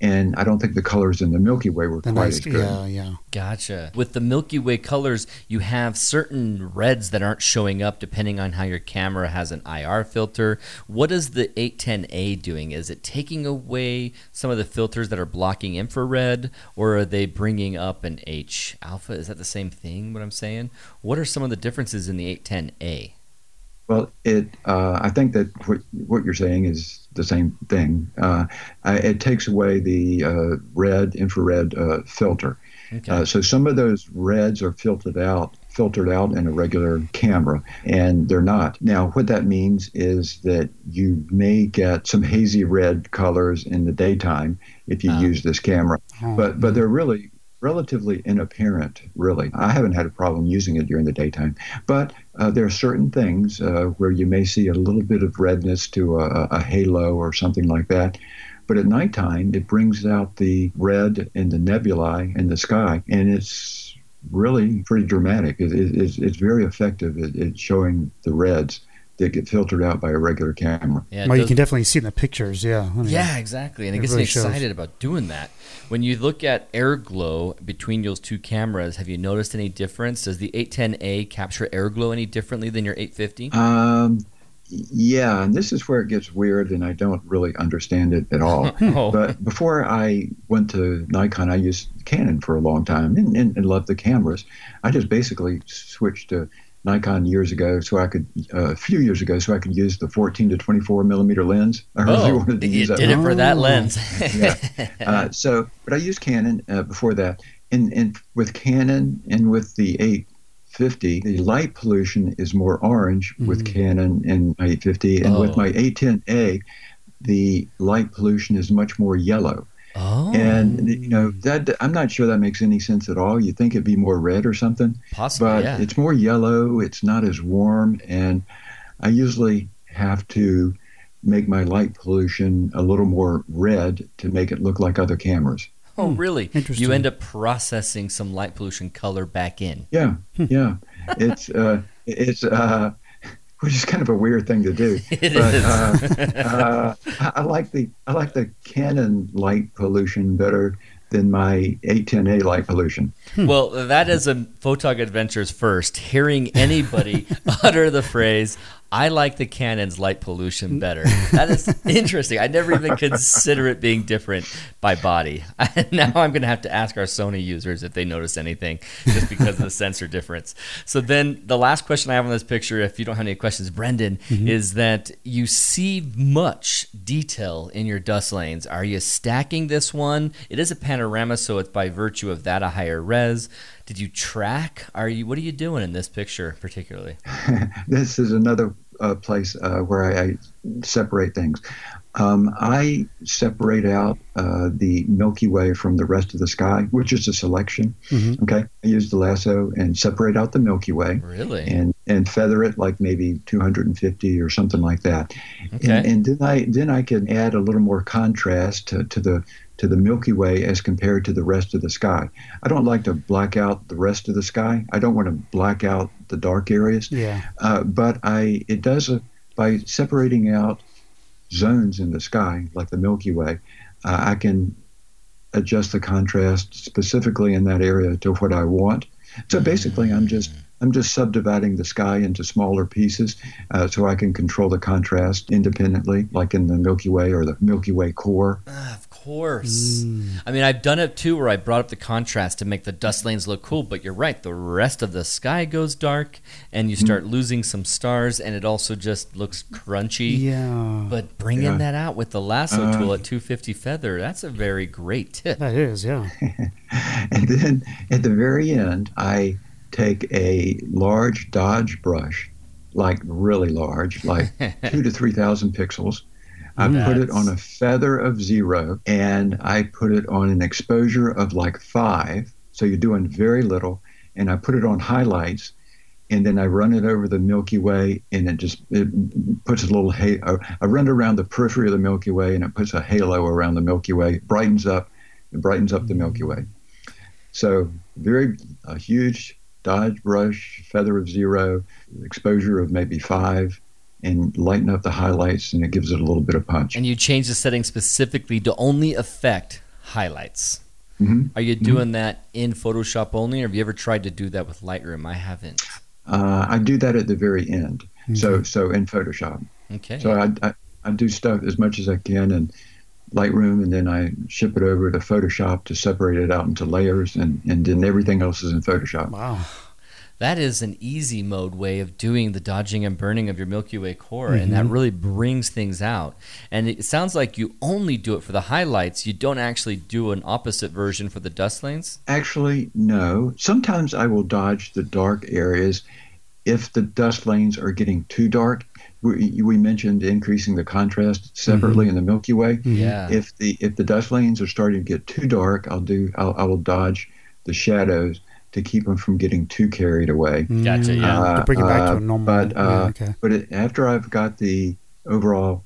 and I don't think the colors in the Milky Way were The quite nice, as good. yeah, yeah. Gotcha. With the Milky Way colors, you have certain reds that aren't showing up depending on how your camera has an IR filter. What is the 810A doing? Is it taking away some of the filters that are blocking infrared, or are they bringing up an H alpha? Is that the same thing? What I'm saying? What are some of the differences in the 810A? Well, it. Uh, I think that what, what you're saying is the same thing. Uh, I, it takes away the uh, red infrared uh, filter. Okay. Uh, so some of those reds are filtered out, filtered out in a regular camera, and they're not. Now, what that means is that you may get some hazy red colors in the daytime if you Ah. use this camera, Oh, but but they're really relatively inapparent. Really, I haven't had a problem using it during the daytime, but uh, there are certain things uh, where you may see a little bit of redness to a, a halo or something like that. But at nighttime, it brings out the red in the nebulae in the sky, and it's really pretty dramatic. It, it, it's, it's very effective at, at showing the reds that get filtered out by a regular camera. Yeah, it well, you can definitely see in the pictures. Yeah. I mean, Yeah, exactly. And it, It gets really me shows. excited about doing that. When you look at air glow between those two cameras, have you noticed any difference? Does the 810A capture air glow any differently than your 850? Um, yeah, and this is where it gets weird, and I don't really understand it at all. oh, But before I went to Nikon, I used Canon for a long time and, and, and loved the cameras. I just basically switched to Nikon years ago, so I could uh, a few years ago, so I could use the 14 to 24 millimeter lens. I really Oh, wanted to you use that. did it for that Oh. lens. yeah. Uh, so, but I used Canon uh, before that, and and with Canon and with the 850, the light pollution is more orange with Mhm. Canon and my 850, and Oh. with my 810A, the light pollution is much more yellow. Oh, And you know that I'm not sure that makes any sense at all. You think it'd be more red or something, possibly, but yeah. it's more yellow. It's not as warm, and I usually have to make my light pollution a little more red to make it look like other cameras. Oh, Hmm, really? interesting. You end up processing some light pollution color back in. Yeah, yeah. It's uh, it's uh, which is kind of a weird thing to do. It but is. Uh, uh, I, like the I like the Canon light pollution better than my 810A light pollution. well, that is a Photog Adventures first. Hearing anybody utter the phrase, I like the Canon's light pollution mm. better. That is interesting. I never even consider it being different by body. now I'm going to have to ask our Sony users if they notice anything just because of the sensor difference. So then the last question I have on this picture, if you don't have any questions, Brendan, mm-hmm. is that you see much detail in your dust lanes. Are you stacking this one? It is a panorama, so it's by virtue of that a higher res. Did you track? Are you? What are you doing in this picture particularly? this is another uh, place uh, where I, I separate things. Um, I separate out uh, the Milky Way from the rest of the sky, which is a selection. Mhm. Okay, I use the lasso and separate out the Milky Way Really? and and feather it like maybe 250 or something like that. Okay. And, and then I then I can add a little more contrast to, to the to the Milky Way as compared to the rest of the sky. I don't like to black out the rest of the sky. I don't want to black out the dark areas. Yeah. Uh, but I it does uh, by separating out zones in the sky like the Milky Way, uh, I can adjust the contrast specifically in that area to what I want. So basically, I'm just I'm just subdividing the sky into smaller pieces uh, so I can control the contrast independently, like in the Milky Way or the Milky Way core. Ah, of course. I mean, I've done it too, where I brought up the contrast to make the dust lanes look cool. But you're right; the rest of the sky goes dark, and you start losing some stars, and it also just looks crunchy. Yeah. But bringing Yeah. that out with the lasso Uh, tool at 250 feather—that's a very great tip. that is, yeah. And then at the very end, I take a large Dodge brush, like really large, like two to three thousand pixels. I put it on a feather of zero, and I put it on an exposure of like five. So you're doing very little, and I put it on highlights, and then I run it over the Milky Way, and it just it puts a little halo. Uh, I run it around the periphery of the Milky Way, and it puts a halo around the Milky Way, brightens up, it brightens up the Milky Way. So very a huge Dodge brush, feather of zero, exposure of maybe five, and lighten up the highlights, and it gives it a little bit of punch. And you change the setting specifically to only affect highlights. Mhm. Are you doing that in Photoshop only, or have you ever tried to do that with Lightroom? I haven't. Uh, I do that at the very end. So so in Photoshop. Okay. So I, I I do stuff as much as I can in Lightroom, and then I ship it over to Photoshop to separate it out into layers, and and then everything else is in Photoshop. Wow. That is an easy mode way of doing the dodging and burning of your Milky Way core, and that mm-hmm. really brings things out. And it sounds like you only do it for the highlights. You don't actually do an opposite version for the dust lanes. Actually, no. Sometimes I will dodge the dark areas if the dust lanes are getting too dark. We, we mentioned increasing the contrast separately mm-hmm. in the Milky Way. Mm-hmm. Yeah. If the if the dust lanes are starting to get too dark, I'll do I'll, I will dodge the shadows to keep them from getting too carried away. Gotcha, yeah. to bring it back to Uh, a normal. But yeah, uh, okay. but it, after I've got the overall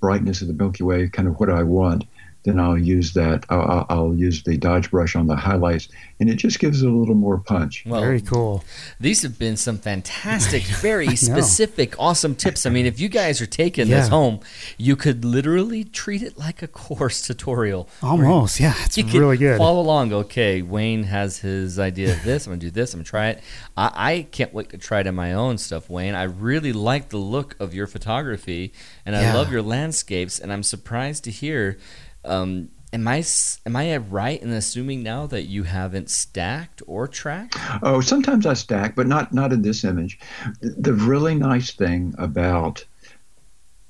brightness of the Milky Way, kind of what I want, then I'll use that. I'll, I'll- I'll use the Dodge brush on the highlights, and it just gives it a little more punch. Well, Very cool. These have been some fantastic, very specific, awesome tips. I mean, if you guys are taking this home, you could literally treat it like a course tutorial. Almost. Yeah. It's You really good. follow along. Okay, Wayne has his idea of this. I'm gonna do this. I'm gonna try it. I, I can't wait to try it in my own stuff, Wayne. I really like the look of your photography, and I Yeah. love your landscapes. And I'm surprised to hear. Um, am I am I right in assuming now that you haven't stacked or tracked? Oh, sometimes I stack, but not not in this image. The really nice thing about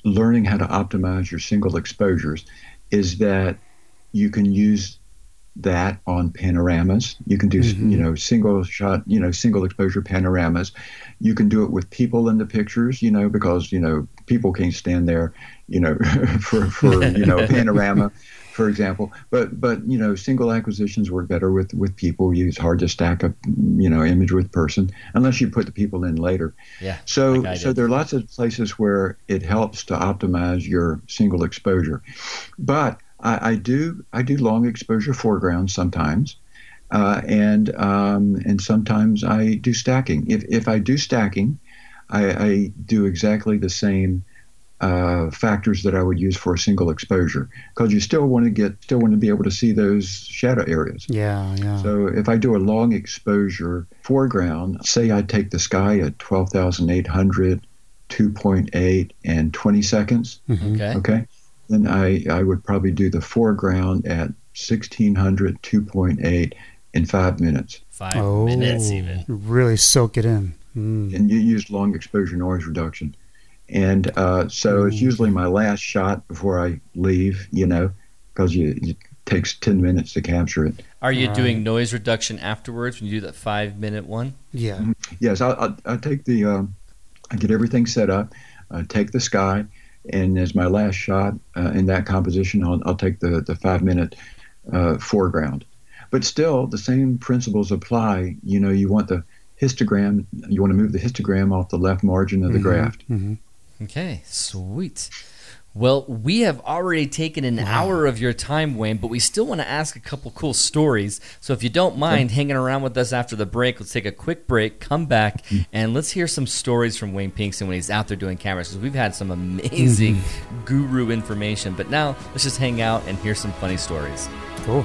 learning how to optimize your single exposures is that you can use that on panoramas. You can do Mhm. you know single shot, you know single exposure panoramas. You can do it with people in the pictures, you know, because you know people can't stand there, you know, for for you know panorama, for example. But but you know single acquisitions work better with with people. It's hard to stack a you know image with person unless you put the people in later. Yeah. So like so there are lots of places where it helps to optimize your single exposure, but I, I do I do long exposure foreground sometimes, uh, and um, and sometimes I do stacking. If if I do stacking, I, I do exactly the same uh, factors that I would use for a single exposure because you still want to get still want to be able to see those shadow areas. Yeah, yeah. So if I do a long exposure foreground, say I take the sky at 12,800, 2.8, and 20 seconds, Mhm. Okay. okay, then I, I would probably do the foreground at 1600, 2.8, in five minutes. Five Oh, minutes even. really soak it in. Mm. And you use long exposure noise reduction. And uh, so it's usually my last shot before I leave, you know, because you, it takes 10 minutes to capture it. Are you Right. doing noise reduction afterwards when you do that five minute one? Yeah. Yes, I, I, I take the, um, I get everything set up, uh, take the sky, and as my last shot uh, in that composition, I'll, I'll take the, the five minute uh, foreground. But still, the same principles apply. You know, you want the histogram, you want to move the histogram off the left margin of the Mhm. graph. Mhm. Okay, sweet. Well, we have already taken an hour of your time, Wayne, but we still want to ask a couple cool stories. So if you don't mind hanging around with us after the break, let's take a quick break, come back, mm. and let's hear some stories from Wayne Pinkston when he's out there doing cameras. Because we've had some amazing mm-hmm. guru information. But now let's just hang out and hear some funny stories. Cool.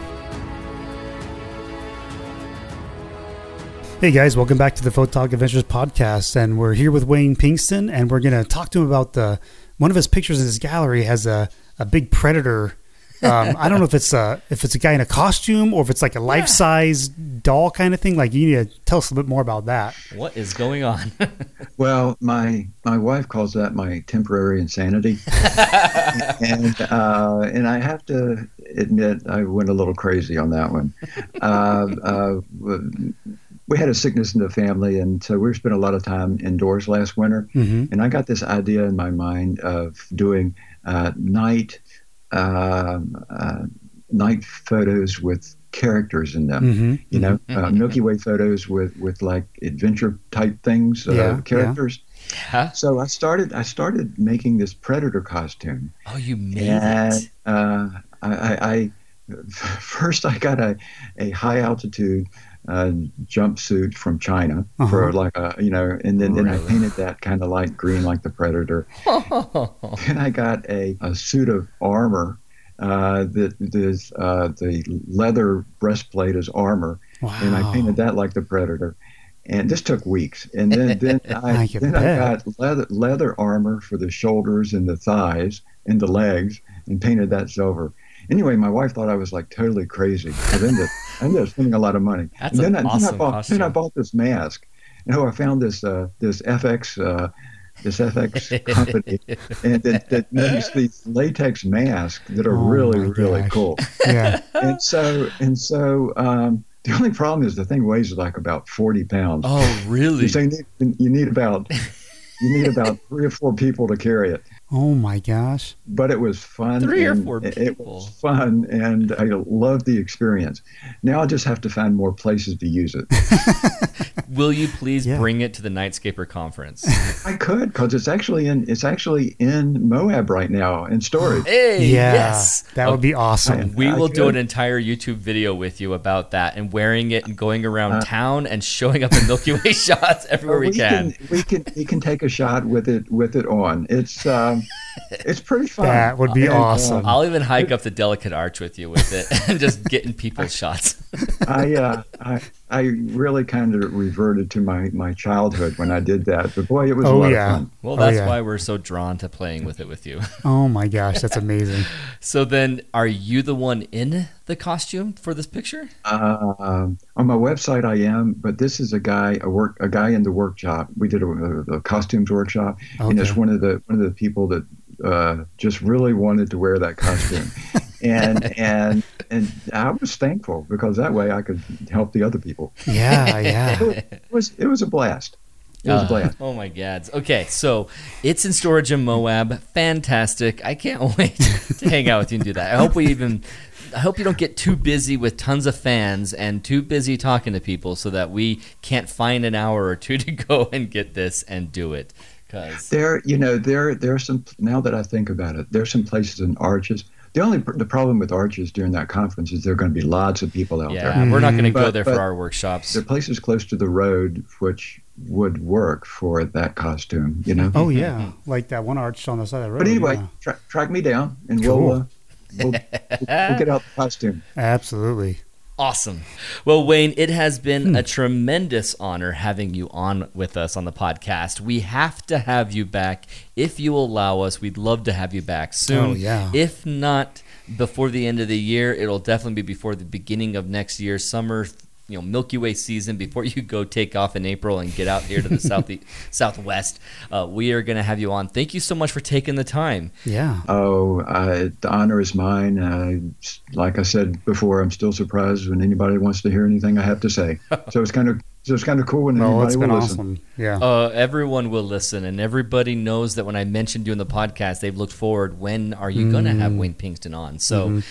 Hey guys, welcome back to the Photog Adventures podcast, and we're here with Wayne Pinkston, and we're gonna talk to him about the one of his pictures in his gallery has a, a big predator. Um, I don't know if it's a if it's a guy in a costume or if it's like a life size doll kind of thing. Like you need to tell us a little bit more about that. What is going on? Well, my my wife calls that my temporary insanity, and uh, and I have to admit I went a little crazy on that one. Uh, uh, we had a sickness in the family, and so we spent a lot of time indoors last winter. hmm And I got this idea in my mind of doing uh, night um uh, night photos with characters in them hmm you know, uh, Milky Way photos with with like adventure type things, uh, Yeah, yeah. characters. Huh? So I started I started making this predator costume, Oh, you made and it. uh, I, I, I first I got a a high altitude. Uh, jumpsuit from China for Uh-huh. like a you know, and then, then I painted that kind of light green like the predator. Then I got a, a suit of armor uh, that is uh, the leather breastplate is armor, Wow. and I painted that like the predator. And this took weeks. And then then I I then I got leather leather armor for the shoulders and the thighs and the legs, and painted that silver. Anyway, my wife thought I was like totally crazy. I ended, I ended up spending a lot of money. That's and then, an I, then, I awesome bought, then I bought this mask. You know, I found this uh, this FX uh, this FX company, and that, that makes these latex masks that are Oh really really gosh. cool yeah. and so and so um, the only problem is the thing weighs like about 40 pounds Oh, really? so you need, you need about you need about three or four people to carry it Oh my gosh. but it was fun Three or four it- it was fun and i loved the experience now i just have to find more places to use it Will you please Yeah. bring it to the Nightscaper conference? i could because it's actually in it's actually in moab right now in storage hey, Yeah. yes. That would be awesome. We I will do an entire YouTube video with you about that and wearing it and going around Uh, town and showing up in Milky Way shots everywhere we, can. we can we can take a shot with it with it on it's um it's pretty fun That would be And, uh, awesome. I'll even hike up the delicate arch with you with it and just getting people shots. I, uh, I I really kind of reverted to my, my childhood when I did that. But boy, it was a Oh, lot yeah. of fun. Well, Oh, that's yeah. why we're so drawn to playing with it with you. Oh my gosh, that's amazing. so then, are you the one in the costume for this picture? Uh, um, on my website, I am, but this is a guy, a work, a guy in the workshop. We did a, a costumes workshop, and it's one of the one of the people that uh, just really wanted to wear that costume, and and and I was thankful because that way I could help the other people. Yeah, yeah. It was it was a blast. It was Uh, a blast. Oh my gads. Okay, so it's in storage in Moab. Fantastic. I can't wait to hang out with you and do that. I hope we even I hope you don't get too busy with tons of fans and too busy talking to people so that we can't find an hour or two to go and get this and do it. Cuz There, you know, there there are some. Now that I think about it, there are some places in Arches. The only the problem with Arches during that conference is there are going to be lots of people out yeah, there. we're not going to go But- there for our workshops. There are places close to the road which would work for that costume. You know. Oh yeah, like that one arch on the side of the road. But anyway, yeah. tra- track me down and Cool. we'll, uh, we'll, we'll we'll get out the costume. absolutely. Awesome. Well, Wayne, it has Hmm. been a tremendous honor having you on with us on the podcast. We have to have you back. If you allow us, we'd love to have you back soon. Oh, yeah. If not before the end of the year, it'll definitely be before the beginning of next year, summer, you know, Milky Way season, before you go take off in April and get out here to the south southwest. Uh, we are going to have you on. Thank you so much for taking the time. Yeah. Oh, uh, the honor is mine. Uh, like I said before, I'm still surprised when anybody wants to hear anything I have to say. So it's kind of so it's kind of cool when No, anybody it's will been listen. awesome. Yeah. Uh, everyone will listen, and everybody knows that when I mentioned you in the podcast, they've looked forward. When are you going to have Wayne Pinkston on? So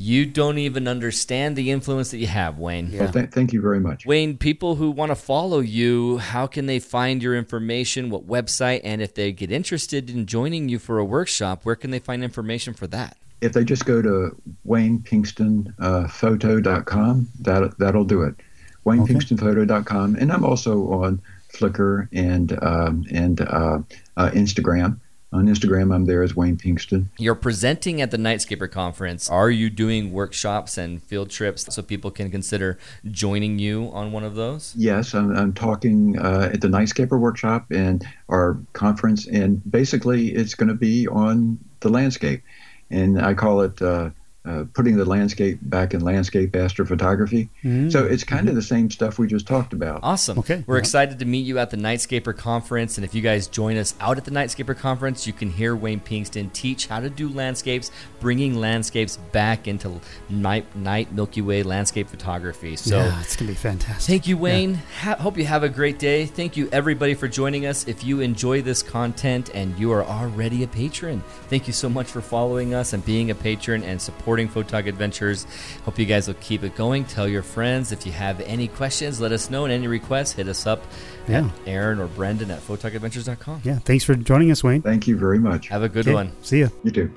you don't even understand the influence that you have, Wayne. Yeah. Well, th- thank you very much. Wayne, people who want to follow you, how can they find your information? What website? And if they get interested in joining you for a workshop, where can they find information for that? If they just go to waynepinkstonphoto.com, that that'll do it. waynepinkstonphoto.com, and I'm also on Flickr and um, and uh, uh, Instagram. On Instagram, I'm there as Wayne Pinkston. You're presenting at the Nightscaper conference. Are you doing workshops and field trips so people can consider joining you on one of those? Yes, I'm, I'm talking uh, at the Nightscaper workshop and our conference, and basically it's going to be on the landscape, and I call it uh, uh, putting the landscape back in landscape astrophotography. Mm. So it's kind of the same stuff we just talked about. Awesome. Okay, We're yeah. excited to meet you at the Nightscaper conference. And if you guys join us out at the Nightscaper conference, you can hear Wayne Pinkston teach how to do landscapes, bringing landscapes back into night, night Milky Way landscape photography. So yeah, it's gonna be fantastic. Thank you, Wayne. Ha- hope you have a great day. Thank you, everybody, for joining us. If you enjoy this content and you are already a patron, thank you so much for following us and being a patron and supporting Photog Adventures. Hope you guys will keep it going. Tell your friends. If you have any questions, let us know. And any requests, hit us up Yeah. at Aaron or Brendan at photogadventures.com. Yeah. Thanks for joining us, Wayne. Thank you very much. Have a good Okay, one. See ya. You too.